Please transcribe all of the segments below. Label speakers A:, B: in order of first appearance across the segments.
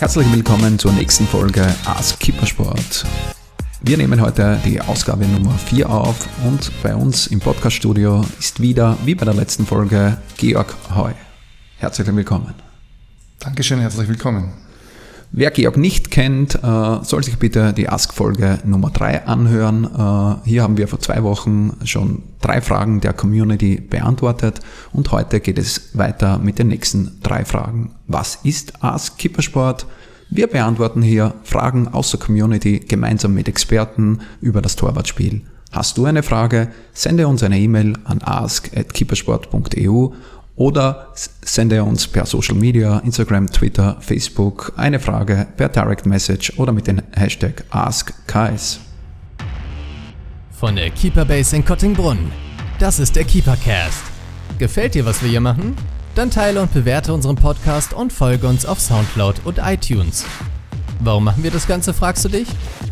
A: Herzlich willkommen zur nächsten Folge Ask Kippersport. Wir nehmen heute die Ausgabe Nummer 4 auf und bei uns im Podcaststudio ist wieder, wie bei der letzten Folge, Georg Heu. Herzlich willkommen.
B: Dankeschön, herzlich willkommen.
A: Wer Georg nicht kennt, äh, soll sich bitte die Ask-Folge Nummer 3 anhören. Äh, hier haben wir vor zwei Wochen schon drei Fragen der Community beantwortet und heute geht es weiter mit den nächsten drei Fragen. Was ist Ask Kippersport? Wir beantworten hier Fragen aus der Community gemeinsam mit Experten über das Torwartspiel. Hast du eine Frage? Sende uns eine E-Mail an ask.kippersport.eu oder sende uns per Social Media, Instagram, Twitter, Facebook eine Frage per Direct Message oder mit dem Hashtag AskKS.
C: Von der Keeperbase in Kottingbrunn. Das ist der Keepercast. Gefällt dir, was wir hier machen? Dann teile und bewerte unseren Podcast und folge uns auf Soundcloud und iTunes. Warum machen wir das Ganze, fragst du dich?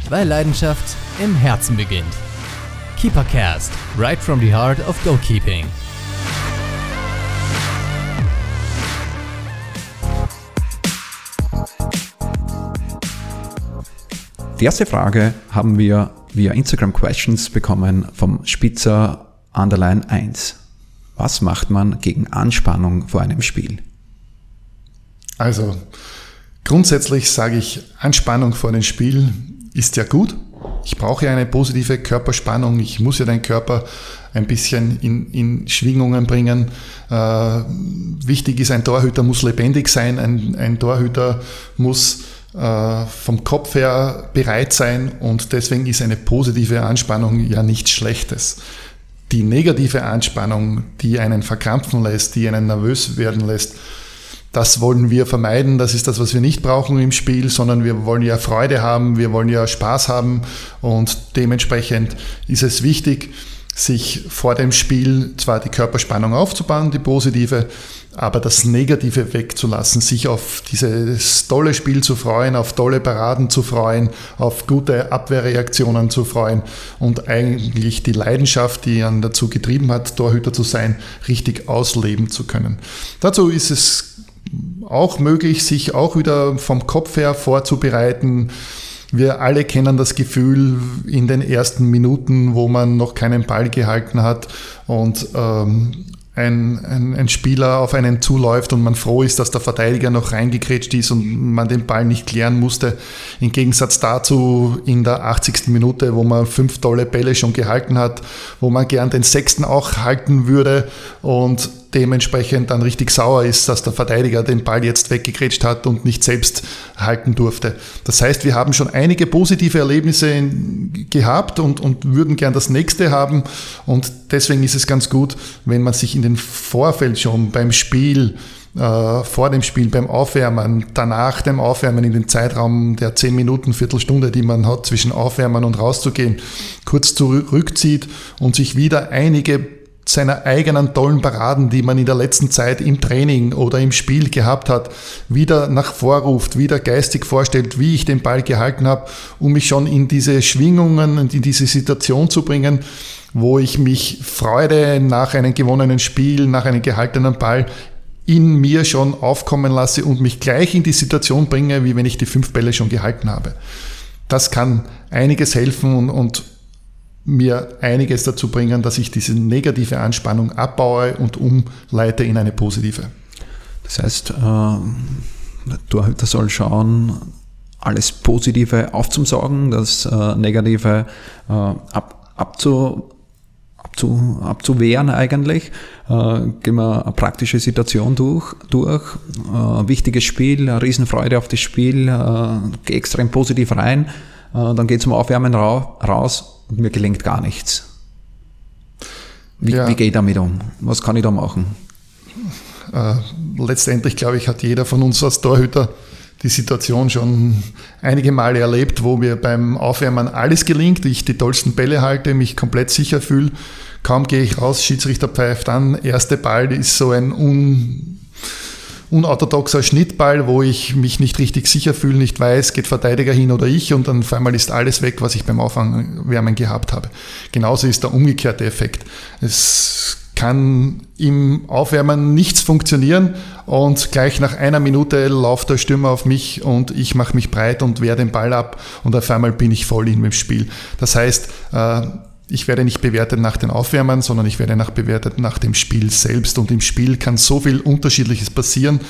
C: Weil Leidenschaft im Herzen beginnt. Keepercast, right from the heart of goalkeeping.
A: Die erste Frage haben wir via Instagram Questions bekommen vom Spitzer Underline 1. Was macht man gegen Anspannung vor einem Spiel?
B: Also, grundsätzlich sage ich, Anspannung vor dem Spiel ist ja gut. Ich brauche ja eine positive Körperspannung. Ich muss ja den Körper ein bisschen in, in Schwingungen bringen. Äh, wichtig ist, ein Torhüter muss lebendig sein. Ein, ein Torhüter muss vom Kopf her bereit sein und deswegen ist eine positive Anspannung ja nichts Schlechtes. Die negative Anspannung, die einen verkrampfen lässt, die einen nervös werden lässt, das wollen wir vermeiden. Das ist das, was wir nicht brauchen im Spiel, sondern wir wollen ja Freude haben, wir wollen ja Spaß haben und dementsprechend ist es wichtig, sich vor dem Spiel zwar die Körperspannung aufzubauen, die positive, aber das Negative wegzulassen, sich auf dieses tolle Spiel zu freuen, auf tolle Paraden zu freuen, auf gute Abwehrreaktionen zu freuen und eigentlich die Leidenschaft, die ihn dazu getrieben hat, Torhüter zu sein, richtig ausleben zu können. Dazu ist es auch möglich, sich auch wieder vom Kopf her vorzubereiten, wir alle kennen das Gefühl in den ersten Minuten, wo man noch keinen Ball gehalten hat und ähm, ein, ein, ein, Spieler auf einen zuläuft und man froh ist, dass der Verteidiger noch reingekrätscht ist und man den Ball nicht klären musste. Im Gegensatz dazu in der 80. Minute, wo man fünf tolle Bälle schon gehalten hat, wo man gern den sechsten auch halten würde und dementsprechend dann richtig sauer ist, dass der Verteidiger den Ball jetzt weggekrätscht hat und nicht selbst halten durfte. Das heißt, wir haben schon einige positive Erlebnisse gehabt und, und würden gern das nächste haben. Und deswegen ist es ganz gut, wenn man sich in den Vorfeld schon beim Spiel äh, vor dem Spiel, beim Aufwärmen, danach dem Aufwärmen in den Zeitraum der 10 Minuten, Viertelstunde, die man hat zwischen Aufwärmen und rauszugehen, kurz zurückzieht und sich wieder einige seiner eigenen tollen Paraden, die man in der letzten Zeit im Training oder im Spiel gehabt hat, wieder nach vorruft, wieder geistig vorstellt, wie ich den Ball gehalten habe, um mich schon in diese Schwingungen und in diese Situation zu bringen, wo ich mich Freude nach einem gewonnenen Spiel, nach einem gehaltenen Ball in mir schon aufkommen lasse und mich gleich in die Situation bringe, wie wenn ich die fünf Bälle schon gehalten habe. Das kann einiges helfen und, und mir einiges dazu bringen, dass ich diese negative Anspannung abbaue und umleite in eine positive.
A: Das heißt, äh, Torhüter soll schauen, alles Positive aufzusaugen, das äh, Negative äh, ab, abzu, abzu, abzuwehren eigentlich. Gehen wir eine praktische Situation durch. durch. Wichtiges Spiel, eine Riesenfreude auf das Spiel, äh, extrem positiv rein. Dann geht es zum Aufwärmen ra raus und mir gelingt gar nichts. Wie, ja. wie gehe ich damit um? Was kann ich da machen?
B: Äh, letztendlich, glaube ich, hat jeder von uns als Torhüter die Situation schon einige Male erlebt, wo mir beim Aufwärmen alles gelingt, ich die tollsten Bälle halte, mich komplett sicher fühle. Kaum gehe ich raus, Schiedsrichter pfeift an, erste Ball ist so ein un unorthodoxer Schnittball, wo ich mich nicht richtig sicher fühle, nicht weiß, geht Verteidiger hin oder ich und dann auf einmal ist alles weg, was ich beim Aufwärmen gehabt habe. Genauso ist der umgekehrte Effekt. Es kann im Aufwärmen nichts funktionieren und gleich nach einer Minute läuft der Stürmer auf mich und ich mache mich breit und wehre den Ball ab und auf einmal bin ich voll in dem Spiel. Das heißt, äh, ich werde nicht bewertet nach den Aufwärmern, sondern ich werde nach bewertet nach dem Spiel selbst. Und im Spiel kann so viel Unterschiedliches passieren.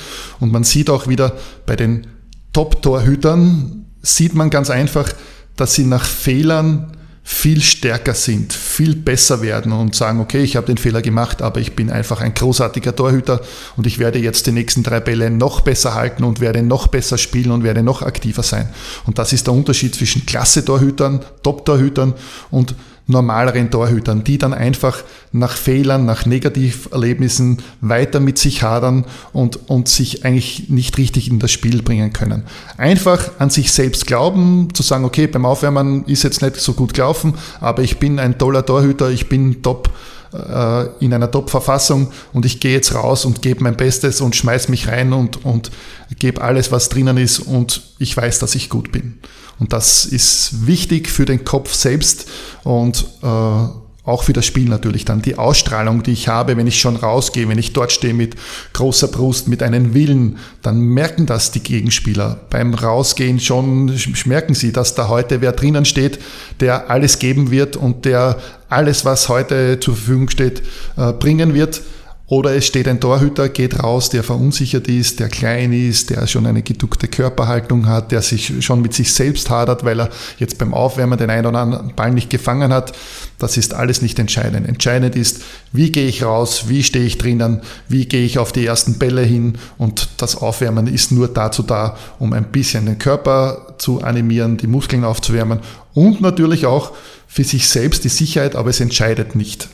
B: Und man sieht auch wieder bei den Top-Torhütern, sieht man ganz einfach, dass sie nach Fehlern viel stärker sind, viel besser werden und sagen, okay, ich habe den Fehler gemacht, aber ich bin einfach ein großartiger Torhüter und ich werde jetzt die nächsten drei Bälle noch besser halten und werde noch besser spielen und werde noch aktiver sein. Und das ist der Unterschied zwischen Klasse-Torhütern, Top-Torhütern und normaleren Torhütern, die dann einfach nach Fehlern, nach Negativerlebnissen weiter mit sich hadern und, und sich eigentlich nicht richtig in das Spiel bringen können. Einfach an sich selbst glauben, zu sagen, okay, beim Aufwärmen ist jetzt nicht so gut gelaufen, aber ich bin ein toller Torhüter, ich bin top äh, in einer Top-Verfassung und ich gehe jetzt raus und gebe mein Bestes und schmeiß mich rein und, und gebe alles, was drinnen ist und ich weiß, dass ich gut bin. Und das ist wichtig für den Kopf selbst und äh, auch für das Spiel natürlich dann. Die Ausstrahlung, die ich habe, wenn ich schon rausgehe, wenn ich dort stehe mit großer Brust, mit einem Willen, dann merken das die Gegenspieler. Beim Rausgehen schon merken sie, dass da heute wer drinnen steht, der alles geben wird und der alles, was heute zur Verfügung steht, äh, bringen wird. Oder es steht ein Torhüter, geht raus, der verunsichert ist, der klein ist, der schon eine geduckte Körperhaltung hat, der sich schon mit sich selbst hadert, weil er jetzt beim Aufwärmen den einen oder anderen Ball nicht gefangen hat. Das ist alles nicht entscheidend. Entscheidend ist, wie gehe ich raus, wie stehe ich drinnen, wie gehe ich auf die ersten Bälle hin und das Aufwärmen ist nur dazu da, um ein bisschen den Körper zu animieren, die Muskeln aufzuwärmen und natürlich auch für sich selbst die Sicherheit, aber es entscheidet nicht.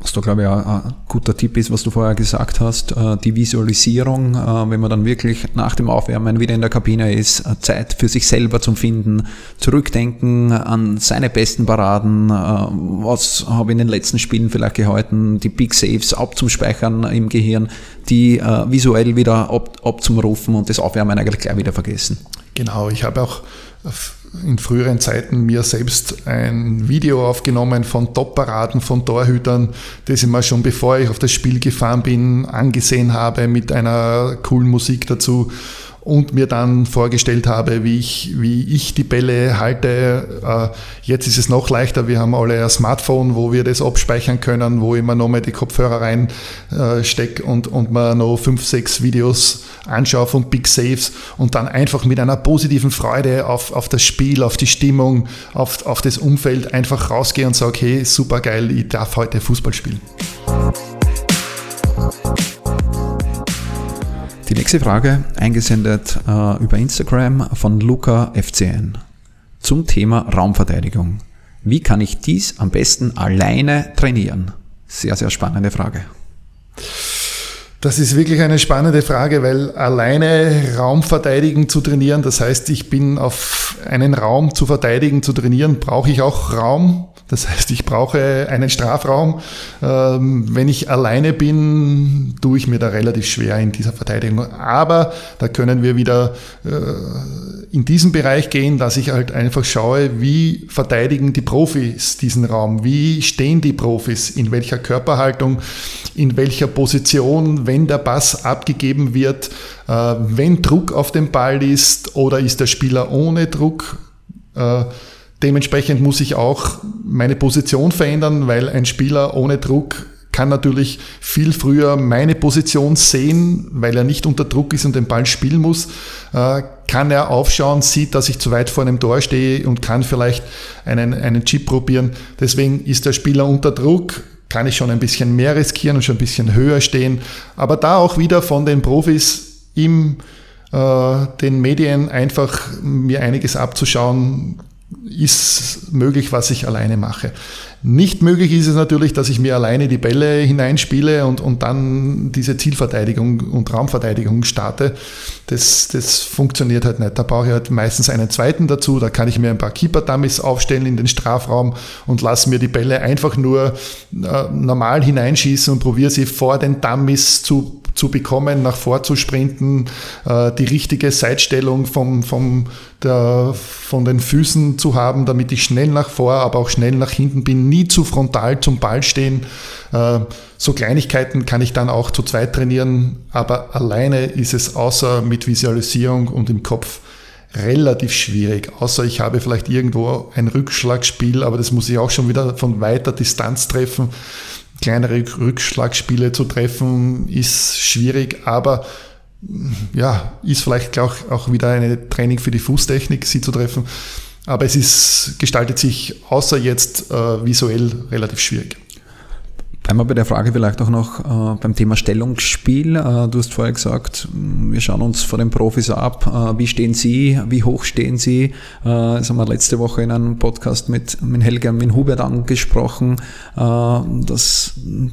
A: Was da, glaube ich, auch ein guter Tipp ist, was du vorher gesagt hast, äh, die Visualisierung, äh, wenn man dann wirklich nach dem Aufwärmen wieder in der Kabine ist, äh, Zeit für sich selber zum Finden, zurückdenken an seine besten Paraden, was habe ich in den letzten Spielen vielleicht gehalten, die Big Saves abzuspeichern im Gehirn, die visuell wieder ab, abzumrufen und das Aufwärmen eigentlich gleich wieder vergessen.
B: Genau, ich habe auch in früheren Zeiten mir selbst ein Video aufgenommen von Top-Paraden von Torhütern, das ich mir schon bevor ich auf das Spiel gefahren bin, angesehen habe mit einer coolen Musik dazu und mir dann vorgestellt habe, wie ich, wie ich die Bälle halte. Äh, jetzt ist es noch leichter. Wir haben alle ein Smartphone, wo wir das abspeichern können, wo ich mir nochmal die Kopfhörer reinstecke äh, und, und mir noch fünf, sechs Videos anschaue von Big Saves und dann einfach mit einer positiven Freude auf, auf das Spiel, auf die Stimmung, auf, auf das Umfeld einfach rausgehe und sage, hey, super geil, ich darf heute Fußball spielen.
A: Die nächste Frage, eingesendet äh, über Instagram von Luca FCN zum Thema Raumverteidigung. Wie kann ich dies am besten alleine trainieren? Sehr, sehr spannende Frage.
B: Das ist wirklich eine spannende Frage, weil alleine Raumverteidigen zu trainieren, das heißt, ich bin auf einen Raum zu verteidigen, zu trainieren, brauche ich auch Raum. Das heißt, ich brauche einen Strafraum. Ähm, wenn ich alleine bin, tue ich mir da relativ schwer in dieser Verteidigung. Aber da können wir wieder äh, in diesen Bereich gehen, dass ich halt einfach schaue, wie verteidigen die Profis diesen Raum? Wie stehen die Profis? In welcher Körperhaltung? In welcher Position, wenn der Pass abgegeben wird? Äh, wenn Druck auf dem Ball ist oder ist der Spieler ohne Druck? Äh, Dementsprechend muss ich auch meine Position verändern, weil ein Spieler ohne Druck kann natürlich viel früher meine Position sehen, weil er nicht unter Druck ist und den Ball spielen muss. Äh, kann er aufschauen, sieht, dass ich zu weit vor einem Tor stehe und kann vielleicht einen, einen Chip probieren. Deswegen ist der Spieler unter Druck, kann ich schon ein bisschen mehr riskieren und schon ein bisschen höher stehen. Aber da auch wieder von den Profis im äh, den Medien einfach mir einiges abzuschauen, ist möglich, was ich alleine mache. Nicht möglich ist es natürlich, dass ich mir alleine die Bälle hineinspiele und, und dann diese Zielverteidigung und Raumverteidigung starte. Das, das funktioniert halt nicht. Da brauche ich halt meistens einen zweiten dazu. Da kann ich mir ein paar Keeper-Dummies aufstellen in den Strafraum und lasse mir die Bälle einfach nur äh, normal hineinschießen und probiere sie vor den Dummies zu zu bekommen, nach vor zu sprinten, äh, die richtige Seitstellung vom, vom, der, von den Füßen zu haben, damit ich schnell nach vor, aber auch schnell nach hinten bin, nie zu frontal zum Ball stehen. Äh, so Kleinigkeiten kann ich dann auch zu zweit trainieren, aber alleine ist es außer mit Visualisierung und im Kopf relativ schwierig, außer ich habe vielleicht irgendwo ein Rückschlagspiel, aber das muss ich auch schon wieder von weiter Distanz treffen. Kleinere Rückschlagspiele zu treffen ist schwierig, aber ja, ist vielleicht auch, auch wieder eine Training für die Fußtechnik, sie zu treffen. Aber es ist, gestaltet sich außer jetzt äh, visuell relativ schwierig.
A: Bleiben wir bei der Frage vielleicht auch noch äh, beim Thema Stellungsspiel. Äh, du hast vorher gesagt, wir schauen uns vor den Profis ab. Äh, wie stehen sie? Wie hoch stehen sie? Äh, das haben wir letzte Woche in einem Podcast mit, mit Helge und mit Hubert angesprochen, äh, dass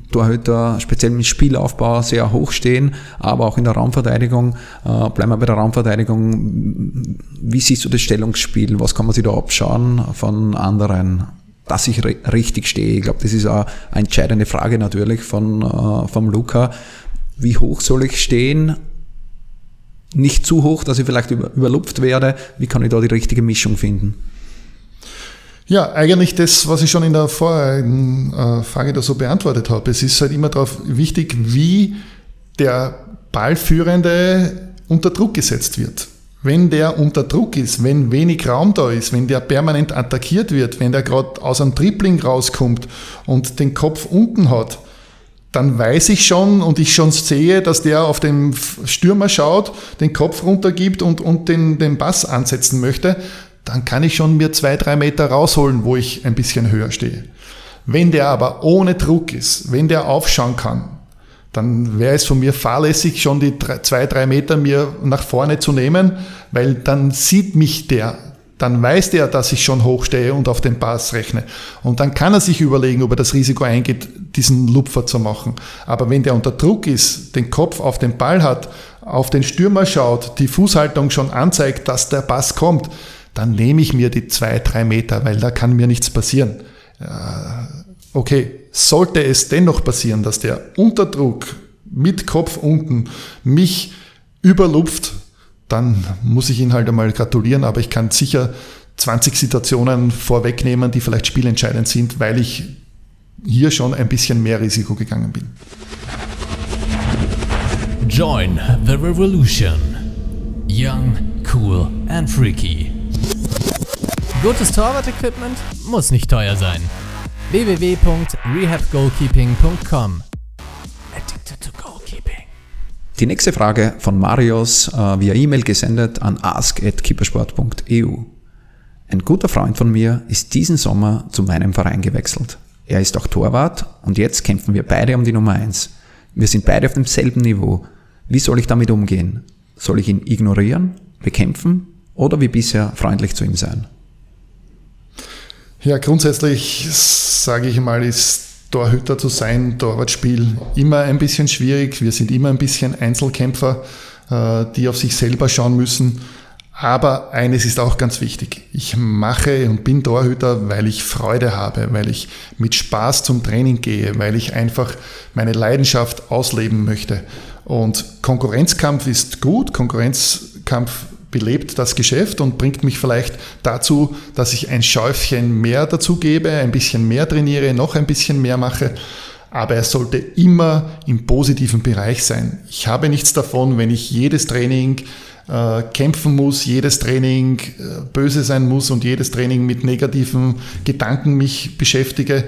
A: Torhüter speziell mit Spielaufbau sehr hoch stehen, aber auch in der Raumverteidigung. Äh, bleiben wir bei der Raumverteidigung. Wie siehst du das Stellungsspiel? Was kann man sich da abschauen von anderen? Dass ich richtig stehe. Ich glaube, das ist auch eine entscheidende Frage natürlich von, äh, vom Luca. Wie hoch soll ich stehen? Nicht zu hoch, dass ich vielleicht über, überlupft werde. Wie kann ich da die richtige Mischung finden?
B: Ja, eigentlich das, was ich schon in der vorigen äh, Frage da so beantwortet habe. Es ist halt immer darauf wichtig, wie der Ballführende unter Druck gesetzt wird. Wenn der unter Druck ist, wenn wenig Raum da ist, wenn der permanent attackiert wird, wenn der gerade aus einem Tripling rauskommt und den Kopf unten hat, dann weiß ich schon und ich schon sehe, dass der auf den Stürmer schaut, den Kopf runtergibt und, und den, den Bass ansetzen möchte, dann kann ich schon mir zwei, drei Meter rausholen, wo ich ein bisschen höher stehe. Wenn der aber ohne Druck ist, wenn der aufschauen kann, dann wäre es von mir fahrlässig, schon die drei, zwei, drei Meter mir nach vorne zu nehmen, weil dann sieht mich der, dann weiß der, dass ich schon hochstehe und auf den Pass rechne. Und dann kann er sich überlegen, ob er das Risiko eingeht, diesen Lupfer zu machen. Aber wenn der unter Druck ist, den Kopf auf den Ball hat, auf den Stürmer schaut, die Fußhaltung schon anzeigt, dass der Pass kommt, dann nehme ich mir die zwei, drei Meter, weil da kann mir nichts passieren. Okay, sollte es dennoch passieren, dass der Unterdruck mit Kopf unten mich überlupft, dann muss ich ihn halt einmal gratulieren, aber ich kann sicher 20 Situationen vorwegnehmen, die vielleicht spielentscheidend sind, weil ich hier schon ein bisschen mehr Risiko gegangen bin.
C: Join the Revolution. Young, cool and freaky. Gutes Torwart-Equipment muss nicht teuer sein www.rehabgoalkeeping.com.
A: Addicted to Goalkeeping. Die nächste Frage von Marius äh, via E-Mail gesendet an ask.keepersport.eu. Ein guter Freund von mir ist diesen Sommer zu meinem Verein gewechselt. Er ist auch Torwart und jetzt kämpfen wir beide um die Nummer 1. Wir sind beide auf demselben Niveau. Wie soll ich damit umgehen? Soll ich ihn ignorieren, bekämpfen oder wie bisher freundlich zu ihm sein?
B: Ja, grundsätzlich sage ich mal, ist Torhüter zu sein, Torwartspiel immer ein bisschen schwierig. Wir sind immer ein bisschen Einzelkämpfer, äh, die auf sich selber schauen müssen. Aber eines ist auch ganz wichtig. Ich mache und bin Torhüter, weil ich Freude habe, weil ich mit Spaß zum Training gehe, weil ich einfach meine Leidenschaft ausleben möchte. Und Konkurrenzkampf ist gut. Konkurrenzkampf belebt das Geschäft und bringt mich vielleicht dazu, dass ich ein Schäufchen mehr dazu gebe, ein bisschen mehr trainiere, noch ein bisschen mehr mache. Aber er sollte immer im positiven Bereich sein. Ich habe nichts davon, wenn ich jedes Training äh, kämpfen muss, jedes Training äh, böse sein muss und jedes Training mit negativen Gedanken mich beschäftige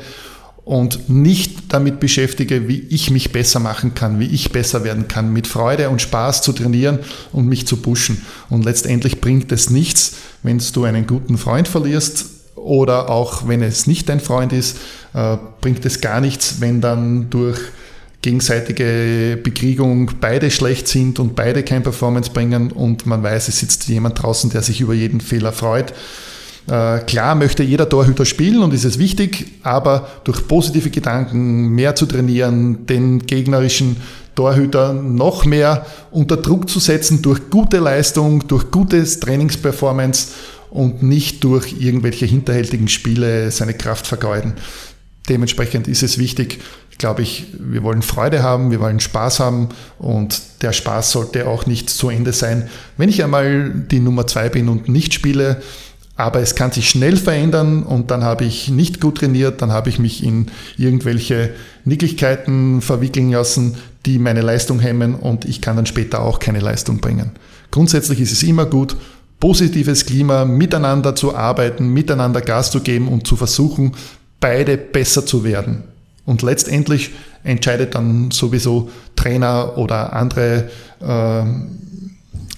B: und nicht damit beschäftige, wie ich mich besser machen kann, wie ich besser werden kann, mit Freude und Spaß zu trainieren und mich zu pushen. Und letztendlich bringt es nichts, wenn du einen guten Freund verlierst oder auch wenn es nicht dein Freund ist, äh, bringt es gar nichts, wenn dann durch gegenseitige Bekriegung beide schlecht sind und beide kein Performance bringen und man weiß, es sitzt jemand draußen, der sich über jeden Fehler freut klar möchte jeder Torhüter spielen und ist es wichtig, aber durch positive Gedanken mehr zu trainieren, den gegnerischen Torhüter noch mehr unter Druck zu setzen durch gute Leistung, durch gutes Trainingsperformance und nicht durch irgendwelche hinterhältigen Spiele seine Kraft vergeuden. Dementsprechend ist es wichtig, glaube ich, wir wollen Freude haben, wir wollen Spaß haben und der Spaß sollte auch nicht zu Ende sein. Wenn ich einmal die Nummer zwei bin und nicht spiele, aber es kann sich schnell verändern und dann habe ich nicht gut trainiert, dann habe ich mich in irgendwelche Nicklichkeiten verwickeln lassen, die meine Leistung hemmen und ich kann dann später auch keine Leistung bringen. Grundsätzlich ist es immer gut, positives Klima, miteinander zu arbeiten, miteinander Gas zu geben und zu versuchen, beide besser zu werden. Und letztendlich entscheidet dann sowieso Trainer oder andere äh,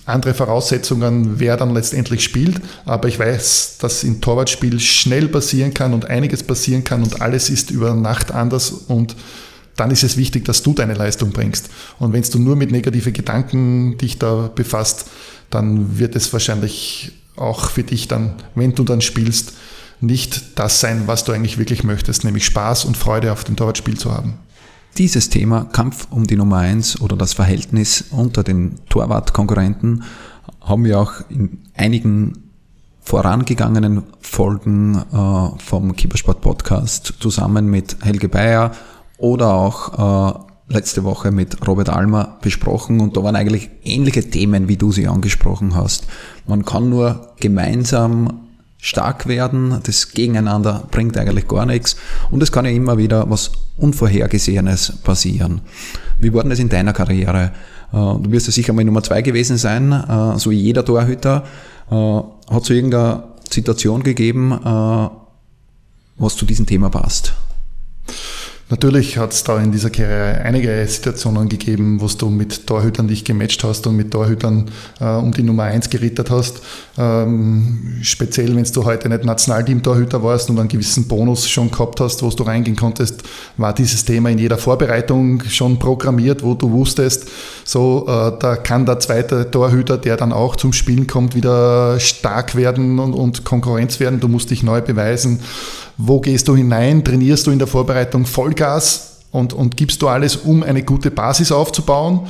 B: andere Voraussetzungen, wer dann letztendlich spielt. Aber ich weiß, dass im Torwartspiel schnell passieren kann und einiges passieren kann und alles ist über Nacht anders und dann ist es wichtig, dass du deine Leistung bringst. Und wenn du nur mit negativen Gedanken dich da befasst, dann wird es wahrscheinlich auch für dich dann, wenn du dann spielst, nicht das sein, was du eigentlich wirklich möchtest, nämlich Spaß und Freude auf dem Torwartspiel zu haben.
A: Dieses Thema Kampf um die Nummer 1 oder das Verhältnis unter den Torwartkonkurrenten haben wir auch in einigen vorangegangenen Folgen äh, vom Keepersport Podcast zusammen mit Helge Bayer oder auch äh, letzte Woche mit Robert Almer besprochen und da waren eigentlich ähnliche Themen, wie du sie angesprochen hast. Man kann nur gemeinsam stark werden. Das Gegeneinander bringt eigentlich gar nichts. Und es kann ja immer wieder was Unvorhergesehenes passieren. Wie war denn das in deiner Karriere? Äh, du wirst ja sicher mal Nummer zwei gewesen sein, äh, so wie jeder Torhüter. Äh, hat es irgendeine Situation gegeben, was zu diesem Thema passt?
B: Natürlich hat es da in dieser Karriere einige Situationen gegeben, wo du mit Torhütern dich gematcht hast und mit Torhütern äh, um die Nummer 1 gerittert hast. Ähm, speziell, wenn du heute nicht Nationalteam-Torhüter warst und einen gewissen Bonus schon gehabt hast, wo du reingehen konntest, war dieses Thema in jeder Vorbereitung schon programmiert, wo du wusstest, so, äh, da kann der zweite Torhüter, der dann auch zum Spielen kommt, wieder stark werden und, und Konkurrenz werden. Du musst dich neu beweisen. Wo gehst du hinein? Trainierst du in der Vorbereitung Vollgas und, und gibst du alles, um eine gute Basis aufzubauen?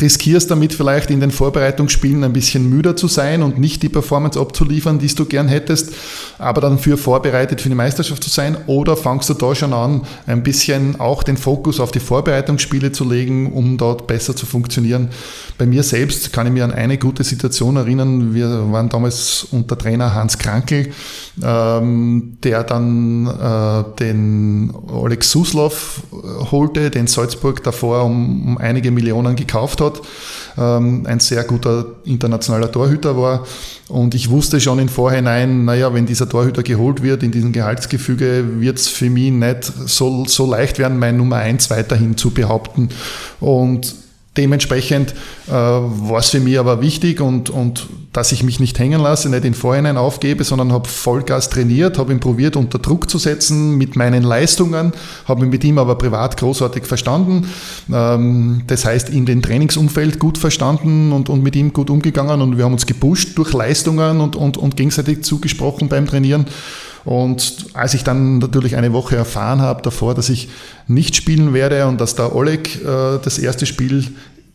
B: Riskierst damit vielleicht in den Vorbereitungsspielen ein bisschen müder zu sein und nicht die Performance abzuliefern, die du gern hättest, aber dann für vorbereitet für die Meisterschaft zu sein? Oder fangst du da schon an, ein bisschen auch den Fokus auf die Vorbereitungsspiele zu legen, um dort besser zu funktionieren? Bei mir selbst kann ich mich an eine gute Situation erinnern. Wir waren damals unter Trainer Hans Krankel, ähm, der dann äh, den Alex Suslov holte, den Salzburg davor um, um einige Millionen gekauft hat hat, ähm, ein sehr guter internationaler Torhüter war. Und ich wusste schon im Vorhinein, naja, wenn dieser Torhüter geholt wird in diesem Gehaltsgefüge, wird es für mich nicht so, so leicht werden, mein Nummer 1 weiterhin zu behaupten. Und Dementsprechend äh, war es für mich aber wichtig und, und dass ich mich nicht hängen lasse, nicht in Vorhinein aufgebe, sondern habe Vollgas trainiert, habe ihn probiert unter Druck zu setzen mit meinen Leistungen, habe mich mit ihm aber privat großartig verstanden. Ähm, das heißt, in den Trainingsumfeld gut verstanden und, und mit ihm gut umgegangen und wir haben uns gepusht durch Leistungen und, und, und gegenseitig zugesprochen beim Trainieren. Und als ich dann natürlich eine Woche erfahren habe davor, dass ich nicht spielen werde und dass der Oleg äh, das erste Spiel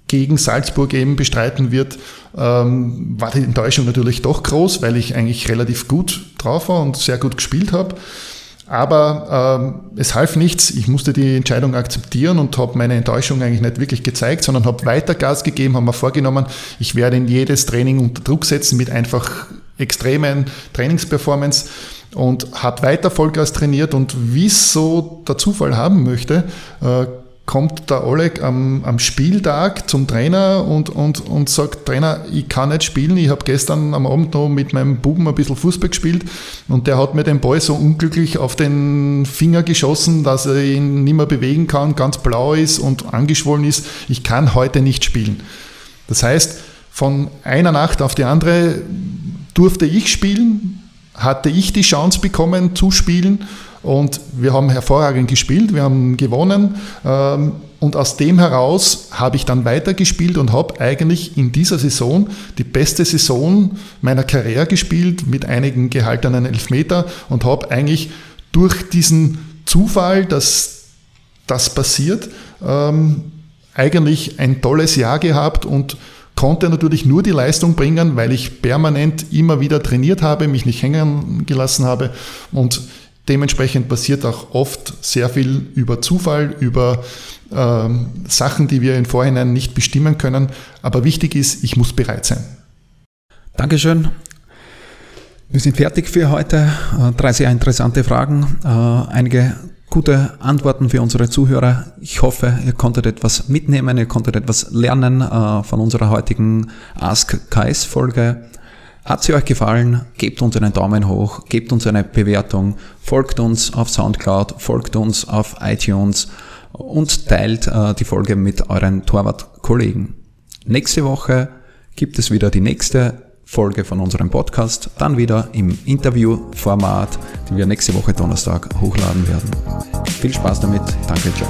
B: gegen Salzburg eben bestreiten wird, ähm, war die Enttäuschung natürlich doch groß, weil ich eigentlich relativ gut drauf war und sehr gut gespielt habe. Aber ähm, es half nichts. Ich musste die Entscheidung akzeptieren und habe meine Enttäuschung eigentlich nicht wirklich gezeigt, sondern habe weiter Gas gegeben, habe mir vorgenommen, ich werde in jedes Training unter Druck setzen mit einfach extremen Trainingsperformance und habe weiter Vollgas trainiert und wie es so der Zufall haben möchte, äh, kommt der Oleg am, am Spieltag zum Trainer und, und, und sagt, Trainer, ich kann nicht spielen, ich habe gestern am Abend noch mit meinem Buben ein bisschen Fußball gespielt und der hat mir den Ball so unglücklich auf den Finger geschossen, dass er ihn nicht mehr bewegen kann, ganz blau ist und angeschwollen ist, ich kann heute nicht spielen. Das heißt, von einer Nacht auf die andere durfte ich spielen, hatte ich die Chance bekommen zu spielen und wir haben hervorragend gespielt, wir haben gewonnen. Ähm, und aus dem heraus habe ich dann weitergespielt und habe eigentlich in dieser Saison die beste Saison meiner Karriere gespielt mit einigen gehaltenen Elfmeter und habe eigentlich durch diesen Zufall, dass das passiert, ähm, eigentlich ein tolles Jahr gehabt und konnte natürlich nur die Leistung bringen, weil ich permanent immer wieder trainiert habe, mich nicht hängen gelassen habe. Und dementsprechend passiert auch oft sehr viel über Zufall, über ähm, Sachen, die wir im Vorhinein nicht bestimmen können. Aber wichtig ist, ich muss bereit sein.
A: Dankeschön. Wir sind fertig für heute. Äh, drei sehr interessante Fragen, äh, einige gute Antworten für unsere Zuhörer. Ich hoffe, ihr konntet etwas mitnehmen, ihr konntet etwas lernen äh, von unserer heutigen Ask KS Folge. Hat sie euch gefallen? Gebt uns einen Daumen hoch, gebt uns eine Bewertung, folgt uns auf Soundcloud, folgt uns auf iTunes und teilt die Folge mit euren Torwart-Kollegen. Nächste Woche gibt es wieder die nächste Folge von unserem Podcast, dann wieder im Interviewformat, die wir nächste Woche Donnerstag hochladen werden. Viel Spaß damit, danke, ciao.